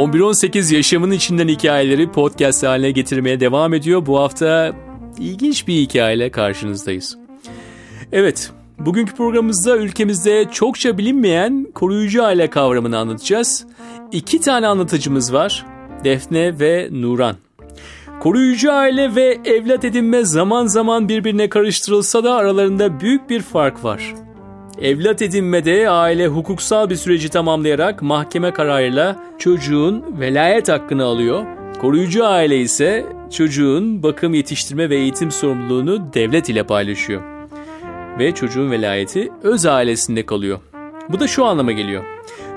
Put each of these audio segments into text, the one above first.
11-18 yaşamın içinden hikayeleri podcast haline getirmeye devam ediyor. Bu hafta ilginç bir hikayeyle karşınızdayız. Evet, bugünkü programımızda ülkemizde çokça bilinmeyen koruyucu aile kavramını anlatacağız. İki tane anlatıcımız var. Defne ve Nuran. Koruyucu aile ve evlat edinme zaman zaman birbirine karıştırılsa da aralarında büyük bir fark var. Evlat edinmede aile hukuksal bir süreci tamamlayarak mahkeme kararıyla çocuğun velayet hakkını alıyor. Koruyucu aile ise çocuğun bakım, yetiştirme ve eğitim sorumluluğunu devlet ile paylaşıyor. Ve çocuğun velayeti öz ailesinde kalıyor. Bu da şu anlama geliyor.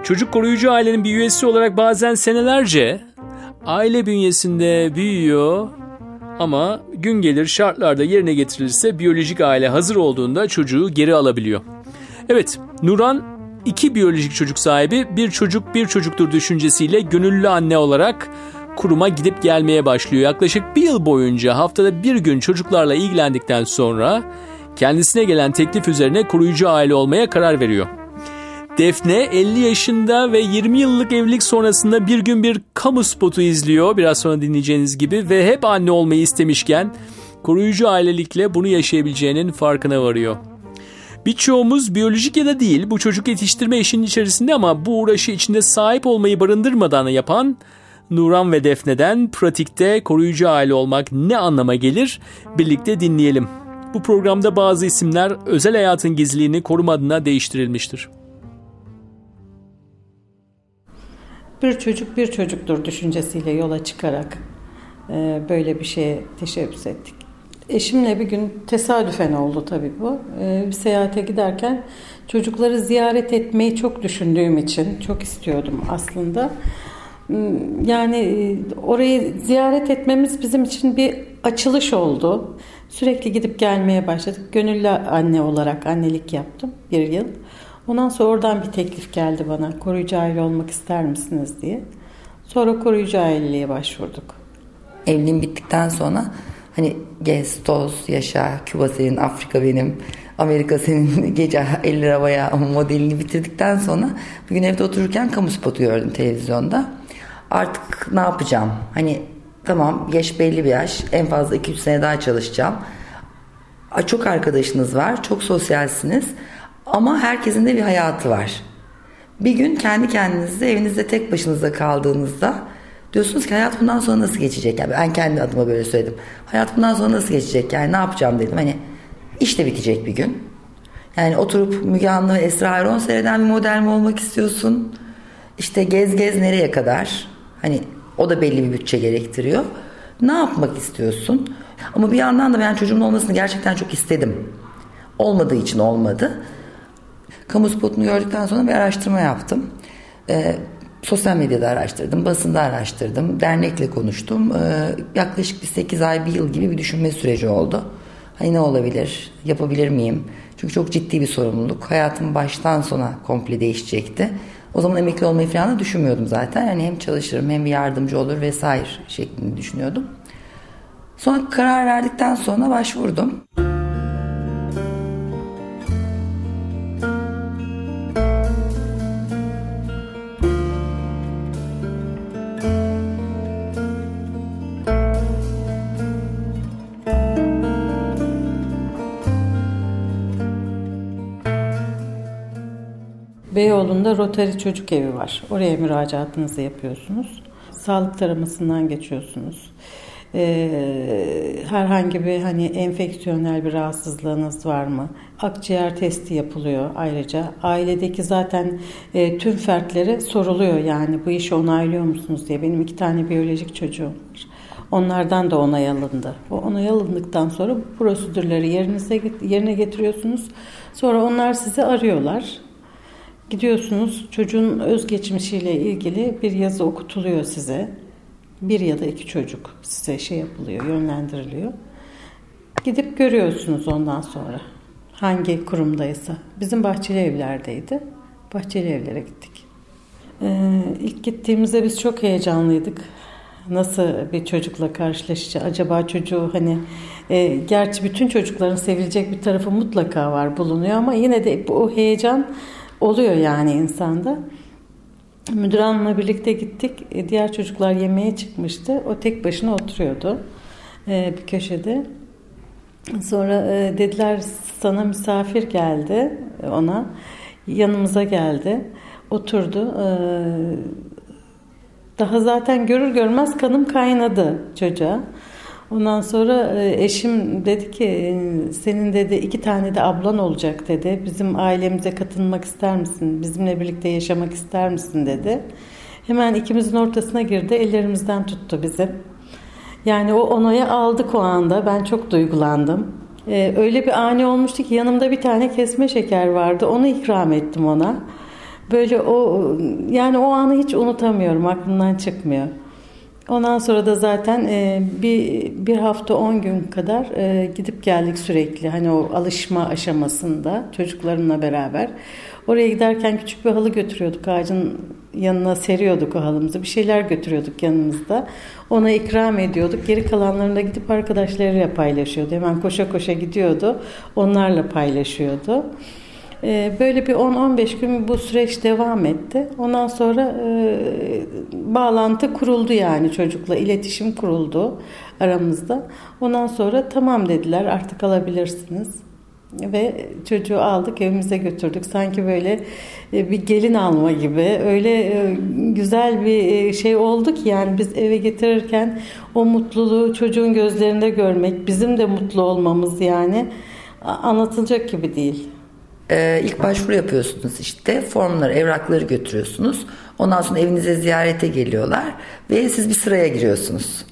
Çocuk koruyucu ailenin bir üyesi olarak bazen senelerce aile bünyesinde büyüyor ama gün gelir şartlarda yerine getirilirse biyolojik aile hazır olduğunda çocuğu geri alabiliyor. Evet, Nuran iki biyolojik çocuk sahibi bir çocuk bir çocuktur düşüncesiyle gönüllü anne olarak kuruma gidip gelmeye başlıyor. Yaklaşık bir yıl boyunca haftada bir gün çocuklarla ilgilendikten sonra kendisine gelen teklif üzerine koruyucu aile olmaya karar veriyor. Defne 50 yaşında ve 20 yıllık evlilik sonrasında bir gün bir kamu spotu izliyor. Biraz sonra dinleyeceğiniz gibi ve hep anne olmayı istemişken koruyucu ailelikle bunu yaşayabileceğinin farkına varıyor. Birçoğumuz biyolojik ya da değil bu çocuk yetiştirme işinin içerisinde ama bu uğraşı içinde sahip olmayı barındırmadan yapan Nuran ve Defne'den pratikte koruyucu aile olmak ne anlama gelir birlikte dinleyelim. Bu programda bazı isimler özel hayatın gizliliğini koruma adına değiştirilmiştir. Bir çocuk bir çocuktur düşüncesiyle yola çıkarak e, böyle bir şeye teşebbüs ettik. Eşimle bir gün tesadüfen oldu tabii bu. E, bir seyahate giderken çocukları ziyaret etmeyi çok düşündüğüm için çok istiyordum aslında. Hmm, yani e, orayı ziyaret etmemiz bizim için bir açılış oldu. Sürekli gidip gelmeye başladık. Gönüllü anne olarak annelik yaptım bir yıl. Ondan sonra oradan bir teklif geldi bana. Koruyucu aile olmak ister misiniz diye. Sonra koruyucu aileliğe başvurduk. Evliliğim bittikten sonra hani gez, toz, yaşa, Küba senin, Afrika benim, Amerika senin gece 50 liraya modelini bitirdikten sonra bugün evde otururken kamu spotu gördüm televizyonda. Artık ne yapacağım? Hani tamam yaş belli bir yaş en fazla 2-3 sene daha çalışacağım. Çok arkadaşınız var, çok sosyalsiniz ama herkesin de bir hayatı var. Bir gün kendi kendinizde evinizde tek başınıza kaldığınızda diyorsunuz ki hayat bundan sonra nasıl geçecek? Yani ben kendi adıma böyle söyledim. Hayat bundan sonra nasıl geçecek? Yani ne yapacağım dedim. Hani işte bitecek bir gün. Yani oturup Müge Anlı ve Esra Erol seyreden bir model mi olmak istiyorsun? İşte gez gez nereye kadar? Hani o da belli bir bütçe gerektiriyor. Ne yapmak istiyorsun? Ama bir yandan da ben çocuğumun olmasını gerçekten çok istedim. Olmadığı için olmadı. Kamu spotunu gördükten sonra bir araştırma yaptım. Ee, sosyal medyada araştırdım, basında araştırdım, dernekle konuştum. Ee, yaklaşık bir 8 ay, bir yıl gibi bir düşünme süreci oldu. Hani ne olabilir, yapabilir miyim? Çünkü çok ciddi bir sorumluluk. Hayatım baştan sona komple değişecekti. O zaman emekli olmayı falan da düşünmüyordum zaten. Yani hem çalışırım hem bir yardımcı olur vesaire şeklinde düşünüyordum. Sonra karar verdikten sonra başvurdum. Beyoğlu'nda Rotary Çocuk Evi var. Oraya müracaatınızı yapıyorsunuz. Sağlık taramasından geçiyorsunuz. Ee, herhangi bir hani enfeksiyonel bir rahatsızlığınız var mı? Akciğer testi yapılıyor ayrıca. Ailedeki zaten e, tüm fertlere soruluyor yani bu işi onaylıyor musunuz diye. Benim iki tane biyolojik çocuğum var. Onlardan da onay alındı. O onay alındıktan sonra bu prosedürleri yerinize yerine getiriyorsunuz. Sonra onlar sizi arıyorlar. Gidiyorsunuz çocuğun özgeçmişiyle ilgili bir yazı okutuluyor size. Bir ya da iki çocuk size şey yapılıyor, yönlendiriliyor. Gidip görüyorsunuz ondan sonra. Hangi kurumdaysa. Bizim Bahçeli Evler'deydi. Bahçeli Evler'e gittik. Ee, ilk gittiğimizde biz çok heyecanlıydık. Nasıl bir çocukla karşılaşacağız? Acaba çocuğu hani e, gerçi bütün çocukların sevilecek bir tarafı mutlaka var bulunuyor ama yine de bu heyecan oluyor yani insanda. Müdür hanımla birlikte gittik. E, diğer çocuklar yemeğe çıkmıştı. O tek başına oturuyordu e, bir köşede. Sonra e, dediler sana misafir geldi ona. Yanımıza geldi. Oturdu. Daha zaten görür görmez kanım kaynadı çocuğa. Ondan sonra e, eşim dedi ki senin dedi iki tane de ablan olacak dedi. Bizim ailemize katılmak ister misin? Bizimle birlikte yaşamak ister misin dedi. Hemen ikimizin ortasına girdi. Ellerimizden tuttu bizim. Yani o onayı aldık o anda. Ben çok duygulandım. Ee, öyle bir ani olmuştu ki yanımda bir tane kesme şeker vardı. Onu ikram ettim ona. Böyle o yani o anı hiç unutamıyorum. Aklımdan çıkmıyor. Ondan sonra da zaten e, bir, bir hafta on gün kadar e, gidip geldik sürekli. Hani o alışma aşamasında çocuklarımla beraber. Oraya giderken küçük bir halı götürüyorduk. Ağacın yanına seriyorduk o halımızı. Bir şeyler götürüyorduk yanımızda. Ona ikram ediyorduk. Geri kalanlarını da gidip arkadaşlarıyla paylaşıyordu. Hemen koşa koşa gidiyordu. Onlarla paylaşıyordu. Ee, böyle bir 10-15 gün bu süreç devam etti. Ondan sonra e, bağlantı kuruldu yani çocukla iletişim kuruldu aramızda. Ondan sonra tamam dediler artık alabilirsiniz. Ve çocuğu aldık evimize götürdük. Sanki böyle e, bir gelin alma gibi öyle e, güzel bir şey oldu ki yani biz eve getirirken o mutluluğu çocuğun gözlerinde görmek, bizim de mutlu olmamız yani anlatılacak gibi değil. Ee, ilk başvuru yapıyorsunuz işte. Formları evrakları götürüyorsunuz. Ondan sonra evinize ziyarete geliyorlar ve siz bir sıraya giriyorsunuz.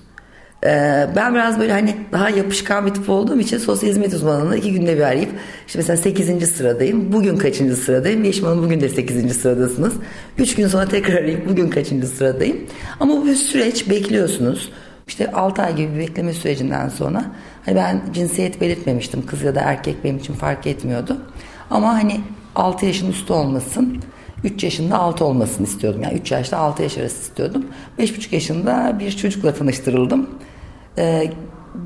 Ee, ben biraz böyle hani daha yapışkan bir tip olduğum için sosyal hizmet uzmanını iki günde bir arayıp işte mesela 8. sıradayım bugün kaçıncı sıradayım? Yeşim Hanım bugün de 8. sıradasınız. 3 gün sonra tekrar arayıp bugün kaçıncı sıradayım? Ama bu bir süreç bekliyorsunuz. İşte 6 ay gibi bir bekleme sürecinden sonra hani ben cinsiyet belirtmemiştim. Kız ya da erkek benim için fark etmiyordu ama hani 6 yaşın üstü olmasın. 3 yaşında 6 olmasını istiyordum. Yani 3 yaşta 6 yaş arası istiyordum. 5,5 yaşında bir çocukla tanıştırıldım. Ee,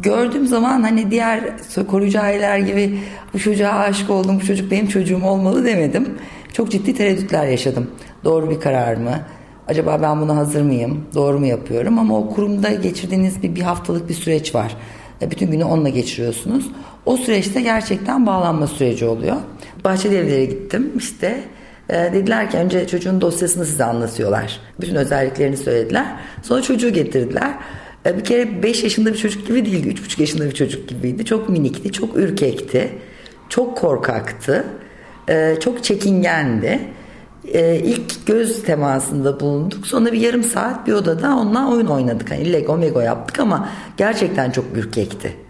gördüğüm zaman hani diğer koruyucu aileler gibi bu çocuğa aşık oldum, bu çocuk benim çocuğum olmalı demedim. Çok ciddi tereddütler yaşadım. Doğru bir karar mı? Acaba ben buna hazır mıyım? Doğru mu yapıyorum? Ama o kurumda geçirdiğiniz bir, bir haftalık bir süreç var. E, bütün günü onunla geçiriyorsunuz. O süreçte gerçekten bağlanma süreci oluyor. Bahçeli evlere gittim işte. E, dediler ki önce çocuğun dosyasını size anlatıyorlar. Bütün özelliklerini söylediler. Sonra çocuğu getirdiler. E, bir kere 5 yaşında bir çocuk gibi değildi. 3,5 yaşında bir çocuk gibiydi. Çok minikti, çok ürkekti. Çok korkaktı. E, çok çekingendi. E, ilk göz temasında bulunduk. Sonra bir yarım saat bir odada onunla oyun oynadık. Hani Lego Mego yaptık ama gerçekten çok ürkekti.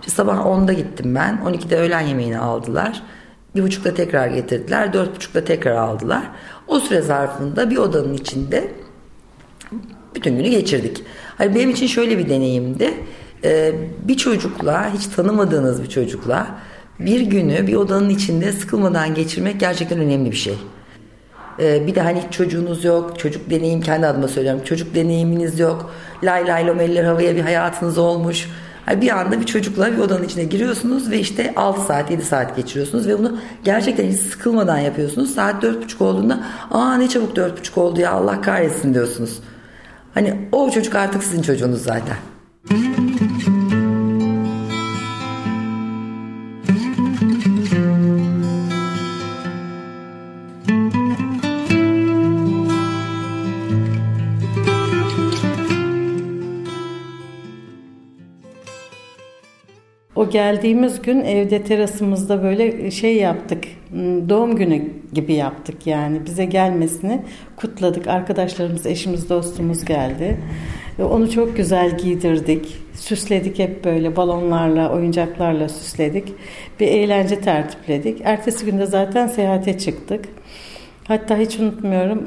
İşte sabah 10'da gittim ben. 12'de öğlen yemeğini aldılar. Bir buçukta tekrar getirdiler. Dört buçukta tekrar aldılar. O süre zarfında bir odanın içinde bütün günü geçirdik. Hani benim için şöyle bir deneyimdi. Ee, bir çocukla, hiç tanımadığınız bir çocukla bir günü bir odanın içinde sıkılmadan geçirmek gerçekten önemli bir şey. Ee, bir de hani çocuğunuz yok, çocuk deneyim kendi adıma söylüyorum. Çocuk deneyiminiz yok. Lay lay lom eller havaya bir hayatınız olmuş bir anda bir çocukla bir odanın içine giriyorsunuz ve işte 6 saat 7 saat geçiriyorsunuz ve bunu gerçekten hiç sıkılmadan yapıyorsunuz. Saat 4.30 olduğunda aa ne çabuk 4.30 oldu ya Allah kahretsin diyorsunuz. Hani o çocuk artık sizin çocuğunuz zaten. Geldiğimiz gün evde terasımızda böyle şey yaptık. Hmm, doğum günü gibi yaptık yani. Bize gelmesini kutladık. Arkadaşlarımız, eşimiz, dostumuz geldi. Onu çok güzel giydirdik. Süsledik hep böyle balonlarla, oyuncaklarla süsledik. Bir eğlence tertipledik. Ertesi günde zaten seyahate çıktık. Hatta hiç unutmuyorum.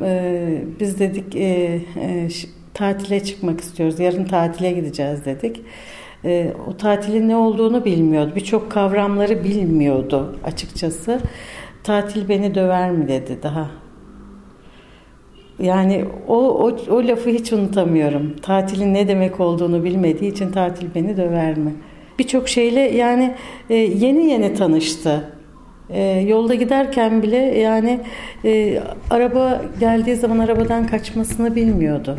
Biz dedik tatile çıkmak istiyoruz. Yarın tatile gideceğiz dedik e, o tatilin ne olduğunu bilmiyordu. Birçok kavramları bilmiyordu açıkçası. Tatil beni döver mi dedi daha. Yani o, o, o lafı hiç unutamıyorum. Tatilin ne demek olduğunu bilmediği için tatil beni döver mi? Birçok şeyle yani e, yeni yeni tanıştı. E, yolda giderken bile yani e, araba geldiği zaman arabadan kaçmasını bilmiyordu.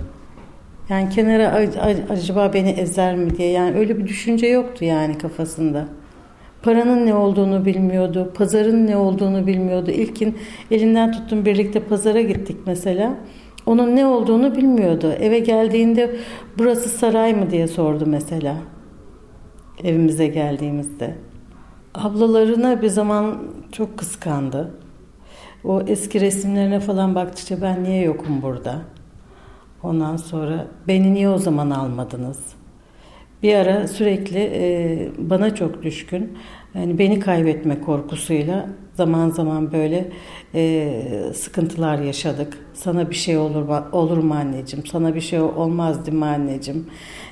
Yani kenara acaba beni ezer mi diye yani öyle bir düşünce yoktu yani kafasında. Paranın ne olduğunu bilmiyordu, pazarın ne olduğunu bilmiyordu. İlkin elinden tuttum birlikte pazara gittik mesela. Onun ne olduğunu bilmiyordu. Eve geldiğinde burası saray mı diye sordu mesela. Evimize geldiğimizde. Ablalarına bir zaman çok kıskandı. O eski resimlerine falan baktıkça ben niye yokum burada? Ondan sonra beni niye o zaman almadınız? Bir ara sürekli e, bana çok düşkün. Yani beni kaybetme korkusuyla zaman zaman böyle e, sıkıntılar yaşadık. Sana bir şey olur olur mu anneciğim? Sana bir şey olmaz değil mi anneciğim?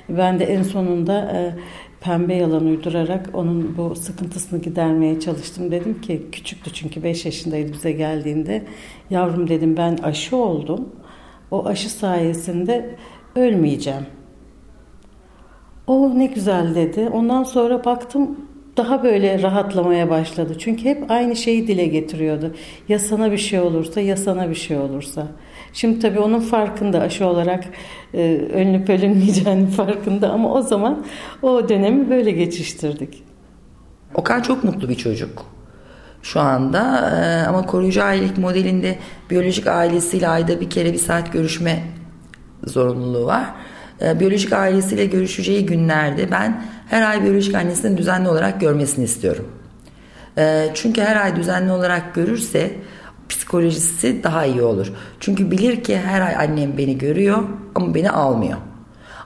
Ben de en sonunda e, pembe yalan uydurarak onun bu sıkıntısını gidermeye çalıştım. Dedim ki küçüktü çünkü 5 yaşındaydı bize geldiğinde. Yavrum dedim ben aşı oldum. O aşı sayesinde ölmeyeceğim. O ne güzel dedi. Ondan sonra baktım daha böyle rahatlamaya başladı. Çünkü hep aynı şeyi dile getiriyordu. Ya sana bir şey olursa ya sana bir şey olursa. Şimdi tabii onun farkında aşı olarak e, önlüp ölünmeyeceğinin farkında ama o zaman o dönemi böyle geçiştirdik. Okan çok mutlu bir çocuk şu anda e, ama koruyucu ailelik modelinde biyolojik ailesiyle ayda bir kere bir saat görüşme zorunluluğu var. E, biyolojik ailesiyle görüşeceği günlerde ben her ay biyolojik annesini düzenli olarak görmesini istiyorum. E, çünkü her ay düzenli olarak görürse psikolojisi daha iyi olur. Çünkü bilir ki her ay annem beni görüyor ama beni almıyor.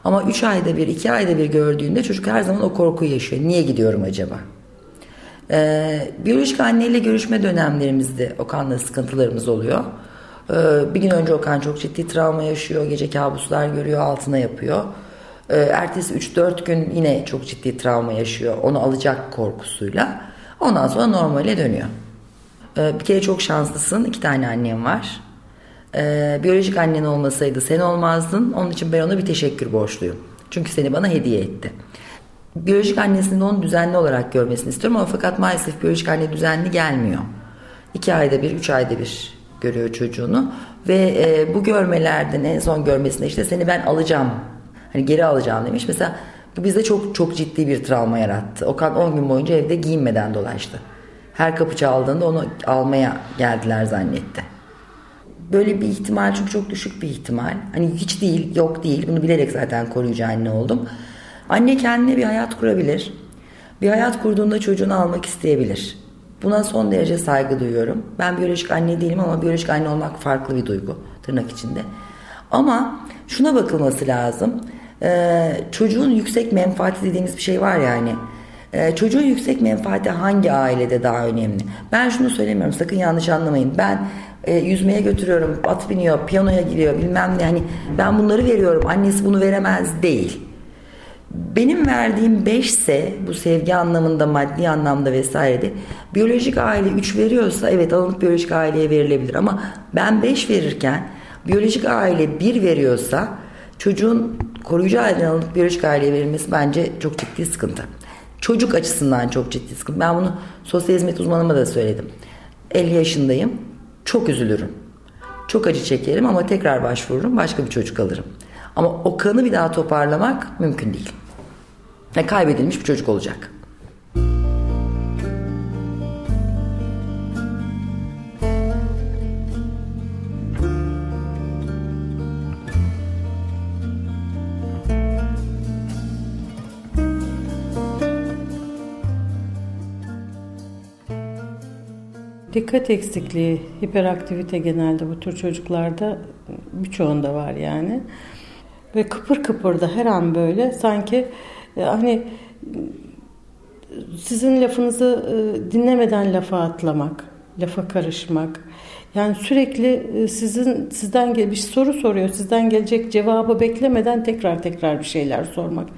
Ama 3 ayda bir, 2 ayda bir gördüğünde çocuk her zaman o korkuyu yaşıyor. Niye gidiyorum acaba? Ee, biyolojik anneyle görüşme dönemlerimizde Okan'la sıkıntılarımız oluyor. Ee, bir gün önce Okan çok ciddi travma yaşıyor. Gece kabuslar görüyor, altına yapıyor. Ee, ertesi 3-4 gün yine çok ciddi travma yaşıyor. Onu alacak korkusuyla. Ondan sonra normale dönüyor. Ee, bir kere çok şanslısın. iki tane annem var. Ee, biyolojik annen olmasaydı sen olmazdın. Onun için ben ona bir teşekkür borçluyum. Çünkü seni bana hediye etti. Biyolojik annesinin onu düzenli olarak görmesini istiyorum ama fakat maalesef biyolojik anne düzenli gelmiyor. İki ayda bir, üç ayda bir görüyor çocuğunu ve e, bu görmelerden en son görmesinde işte seni ben alacağım hani geri alacağım demiş. Mesela bu bizde çok çok ciddi bir travma yarattı. Okan 10 gün boyunca evde giyinmeden dolaştı. Her kapı çaldığında onu almaya geldiler zannetti. Böyle bir ihtimal çünkü çok düşük bir ihtimal. Hani hiç değil, yok değil. Bunu bilerek zaten koruyucu anne oldum. Anne kendine bir hayat kurabilir. Bir hayat kurduğunda çocuğunu almak isteyebilir. Buna son derece saygı duyuyorum. Ben biyolojik anne değilim ama biyolojik anne olmak farklı bir duygu tırnak içinde. Ama şuna bakılması lazım. Ee, çocuğun yüksek menfaati dediğimiz bir şey var yani. Ee, çocuğun yüksek menfaati hangi ailede daha önemli? Ben şunu söylemiyorum sakın yanlış anlamayın. Ben e, yüzmeye götürüyorum, at biniyor, piyanoya gidiyor bilmem ne. Hani ben bunları veriyorum annesi bunu veremez değil. Benim verdiğim 5 ise bu sevgi anlamında maddi anlamda vesairede biyolojik aile 3 veriyorsa evet alınıp biyolojik aileye verilebilir ama ben 5 verirken biyolojik aile 1 veriyorsa çocuğun koruyucu aileden alınıp biyolojik aileye verilmesi bence çok ciddi sıkıntı. Çocuk açısından çok ciddi sıkıntı. Ben bunu sosyal hizmet uzmanıma da söyledim. 50 yaşındayım. Çok üzülürüm. Çok acı çekerim ama tekrar başvururum. Başka bir çocuk alırım. Ama o kanı bir daha toparlamak mümkün değil. Ve kaybedilmiş bir çocuk olacak. Dikkat eksikliği, hiperaktivite genelde bu tür çocuklarda birçoğunda var yani. Ve kıpır kıpır da her an böyle sanki hani sizin lafınızı e, dinlemeden lafa atlamak, lafa karışmak. Yani sürekli e, sizin sizden bir soru soruyor, sizden gelecek cevabı beklemeden tekrar tekrar bir şeyler sormak.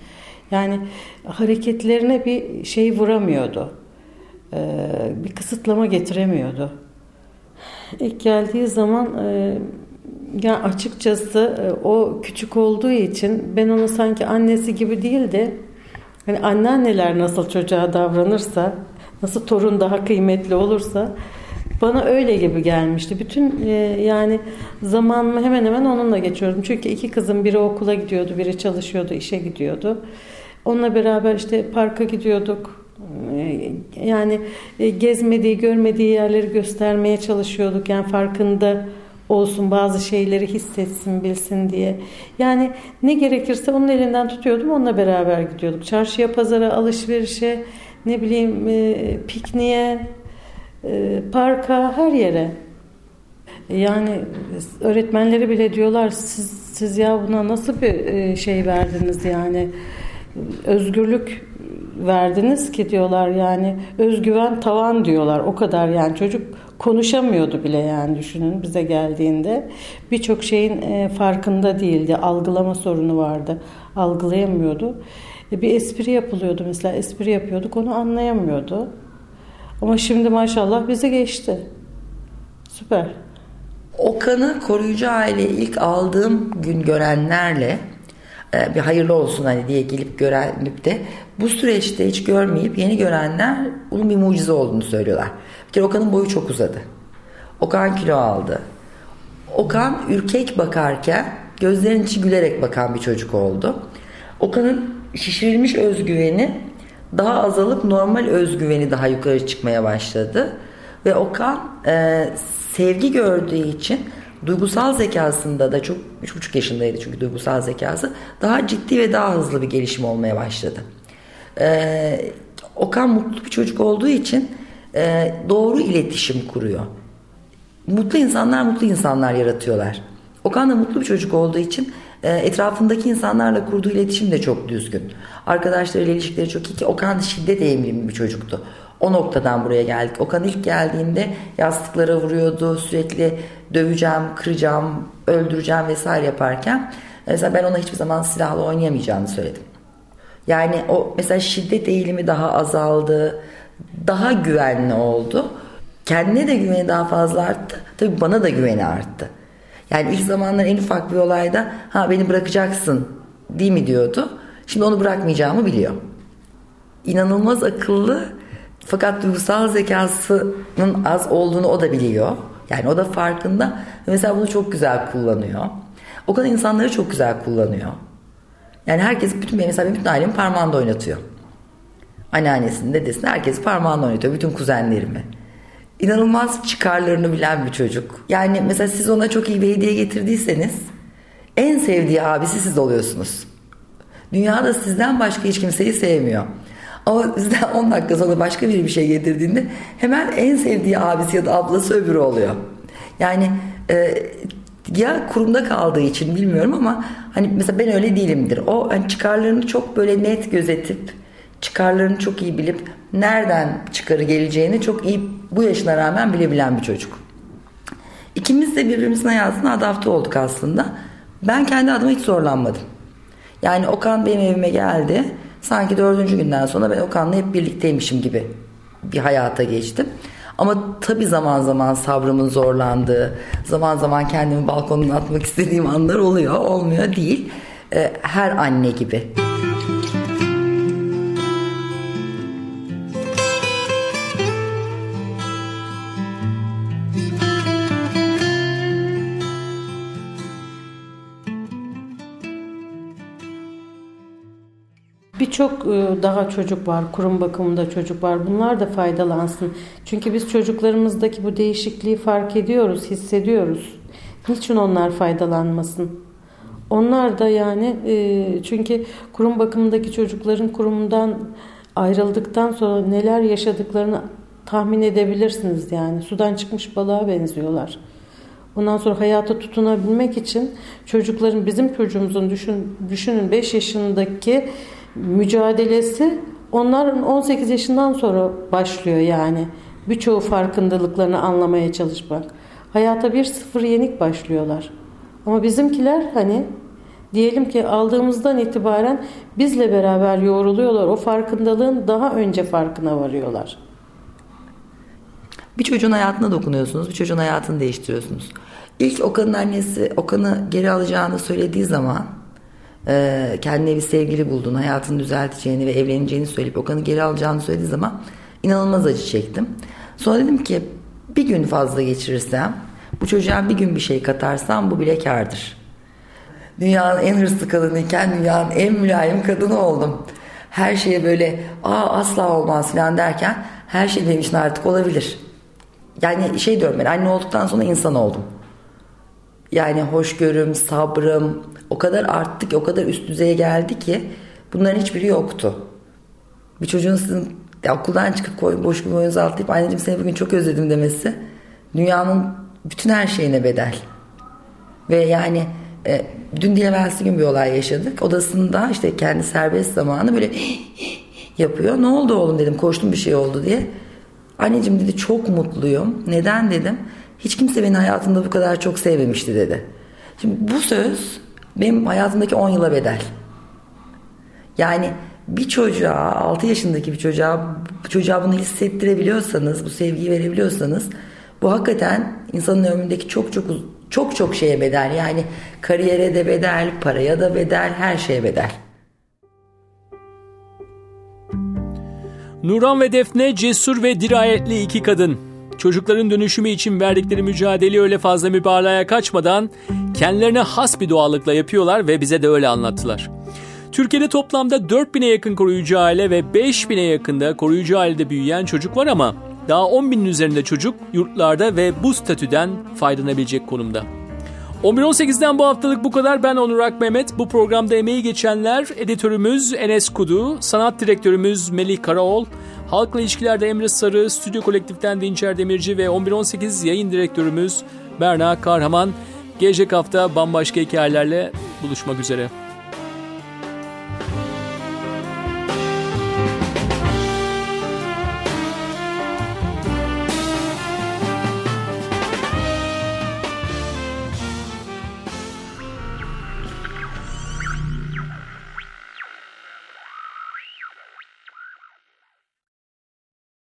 Yani hareketlerine bir şey vuramıyordu. Bir kısıtlama getiremiyordu. İlk geldiği zaman ya açıkçası e, o küçük olduğu için ben onu sanki annesi gibi değil de hani anneanneler nasıl çocuğa davranırsa Nasıl torun daha kıymetli olursa bana öyle gibi gelmişti. Bütün e, yani zamanımı hemen hemen onunla geçiyordum. Çünkü iki kızım biri okula gidiyordu, biri çalışıyordu, işe gidiyordu. Onunla beraber işte parka gidiyorduk. E, yani e, gezmediği, görmediği yerleri göstermeye çalışıyorduk. Yani farkında olsun bazı şeyleri hissetsin bilsin diye. Yani ne gerekirse onun elinden tutuyordum onunla beraber gidiyorduk. Çarşıya, pazara, alışverişe, ne bileyim e, pikniğe, e, parka, her yere. Yani öğretmenleri bile diyorlar siz, siz ya buna nasıl bir e, şey verdiniz yani özgürlük verdiniz ki diyorlar yani özgüven tavan diyorlar o kadar yani çocuk konuşamıyordu bile yani düşünün bize geldiğinde. Birçok şeyin e, farkında değildi. Algılama sorunu vardı. Algılayamıyordu. E, bir espri yapılıyordu mesela. Espri yapıyorduk onu anlayamıyordu. Ama şimdi maşallah bize geçti. Süper. Okan'ı koruyucu aile ilk aldığım gün görenlerle bir hayırlı olsun hani diye gelip görenip de bu süreçte hiç görmeyip yeni görenler bunun bir mucize olduğunu söylüyorlar. Bir kere Okan'ın boyu çok uzadı. Okan kilo aldı. Okan ürkek bakarken gözlerinin içi gülerek bakan bir çocuk oldu. Okan'ın şişirilmiş özgüveni daha azalıp normal özgüveni daha yukarı çıkmaya başladı. Ve Okan e, sevgi gördüğü için duygusal zekasında da çok 3,5 yaşındaydı çünkü duygusal zekası daha ciddi ve daha hızlı bir gelişim olmaya başladı. Ee, Okan mutlu bir çocuk olduğu için e, doğru iletişim kuruyor. Mutlu insanlar mutlu insanlar yaratıyorlar. Okan da mutlu bir çocuk olduğu için e, etrafındaki insanlarla kurduğu iletişim de çok düzgün. Arkadaşlarıyla ilişkileri çok iyi ki Okan şiddet eğilimli bir çocuktu. O noktadan buraya geldik. Okan ilk geldiğinde yastıklara vuruyordu. Sürekli döveceğim, kıracağım, öldüreceğim vesaire yaparken mesela ben ona hiçbir zaman silahla oynayamayacağını söyledim. Yani o mesela şiddet eğilimi daha azaldı. Daha güvenli oldu. Kendine de güveni daha fazla arttı. Tabii bana da güveni arttı. Yani ilk zamanlar en ufak bir olayda ha beni bırakacaksın değil mi diyordu. Şimdi onu bırakmayacağımı biliyor. İnanılmaz akıllı fakat duygusal zekasının az olduğunu o da biliyor. Yani o da farkında. Mesela bunu çok güzel kullanıyor. O kadar insanları çok güzel kullanıyor. Yani herkes bütün mesela benim bütün ailemi parmağında oynatıyor. Anneannesini, dedesini herkes parmağında oynatıyor. Bütün kuzenlerimi. İnanılmaz çıkarlarını bilen bir çocuk. Yani mesela siz ona çok iyi bir hediye getirdiyseniz en sevdiği abisi siz oluyorsunuz. Dünyada sizden başka hiç kimseyi sevmiyor. Ama bizden 10 dakika sonra başka biri bir şey getirdiğinde hemen en sevdiği abisi ya da ablası öbürü oluyor. Yani e, ya kurumda kaldığı için bilmiyorum ama hani mesela ben öyle değilimdir. O hani çıkarlarını çok böyle net gözetip çıkarlarını çok iyi bilip nereden çıkarı geleceğini çok iyi bu yaşına rağmen bilebilen bir çocuk. İkimiz de birbirimizin hayatına adapte olduk aslında. Ben kendi adıma hiç zorlanmadım. Yani Okan benim evime geldi. Sanki dördüncü günden sonra ben Okan'la hep birlikteymişim gibi bir hayata geçtim. Ama tabi zaman zaman sabrımın zorlandığı, zaman zaman kendimi balkonuna atmak istediğim anlar oluyor. Olmuyor değil. Ee, her anne gibi. Birçok e, daha çocuk var, kurum bakımında çocuk var. Bunlar da faydalansın. Çünkü biz çocuklarımızdaki bu değişikliği fark ediyoruz, hissediyoruz. Niçin onlar faydalanmasın? Onlar da yani e, çünkü kurum bakımındaki çocukların kurumundan ayrıldıktan sonra neler yaşadıklarını tahmin edebilirsiniz yani. Sudan çıkmış balığa benziyorlar. Ondan sonra hayata tutunabilmek için çocukların bizim çocuğumuzun düşün, düşünün 5 yaşındaki mücadelesi onların 18 yaşından sonra başlıyor yani. Birçoğu farkındalıklarını anlamaya çalışmak. Hayata bir sıfır yenik başlıyorlar. Ama bizimkiler hani diyelim ki aldığımızdan itibaren bizle beraber yoğruluyorlar. O farkındalığın daha önce farkına varıyorlar. Bir çocuğun hayatına dokunuyorsunuz, bir çocuğun hayatını değiştiriyorsunuz. İlk Okan'ın annesi Okan'ı geri alacağını söylediği zaman e, kendine bir sevgili bulduğunu, hayatını düzelteceğini ve evleneceğini söyleyip Okan'ı geri alacağını söylediği zaman İnanılmaz acı çektim. Sonra dedim ki bir gün fazla geçirirsem, bu çocuğa bir gün bir şey katarsam bu bile kardır. Dünyanın en hırslı kadınıyken dünyanın en mülayim kadını oldum. Her şeye böyle aa asla olmaz falan derken her şey benim için artık olabilir. Yani şey diyorum ben anne olduktan sonra insan oldum. Yani hoşgörüm, sabrım o kadar arttı ki o kadar üst düzeye geldi ki bunların hiçbiri yoktu. Bir çocuğun sizin ya okuldan çıkıp koy, boş bir boyunuzu atlayıp anneciğim seni bugün çok özledim demesi dünyanın bütün her şeyine bedel. Ve yani e, dün değil evvelsi gün bir olay yaşadık. Odasında işte kendi serbest zamanı böyle yapıyor. Ne oldu oğlum dedim koştum bir şey oldu diye. Anneciğim dedi çok mutluyum. Neden dedim. Hiç kimse beni hayatımda bu kadar çok sevmemişti dedi. Şimdi bu söz benim hayatımdaki 10 yıla bedel. Yani bir çocuğa 6 yaşındaki bir çocuğa çocuğa bunu hissettirebiliyorsanız bu sevgiyi verebiliyorsanız bu hakikaten insanın ömründeki çok çok çok çok şeye bedel. Yani kariyere de bedel, paraya da bedel, her şeye bedel. Nuran ve Defne cesur ve dirayetli iki kadın. Çocukların dönüşümü için verdikleri mücadeleyi öyle fazla mübalağaya kaçmadan kendilerine has bir doğallıkla yapıyorlar ve bize de öyle anlattılar. Türkiye'de toplamda 4000'e yakın koruyucu aile ve 5000'e yakında koruyucu ailede büyüyen çocuk var ama daha 10 binin üzerinde çocuk yurtlarda ve bu statüden faydalanabilecek konumda. 11.18'den bu haftalık bu kadar. Ben Onur Ak. Bu programda emeği geçenler editörümüz Enes Kudu, sanat direktörümüz Melih Karaoğlu, halkla ilişkilerde Emre Sarı, stüdyo kolektiften Dinçer Demirci ve 11.18 yayın direktörümüz Berna Karhaman. Gelecek hafta bambaşka hikayelerle buluşmak üzere.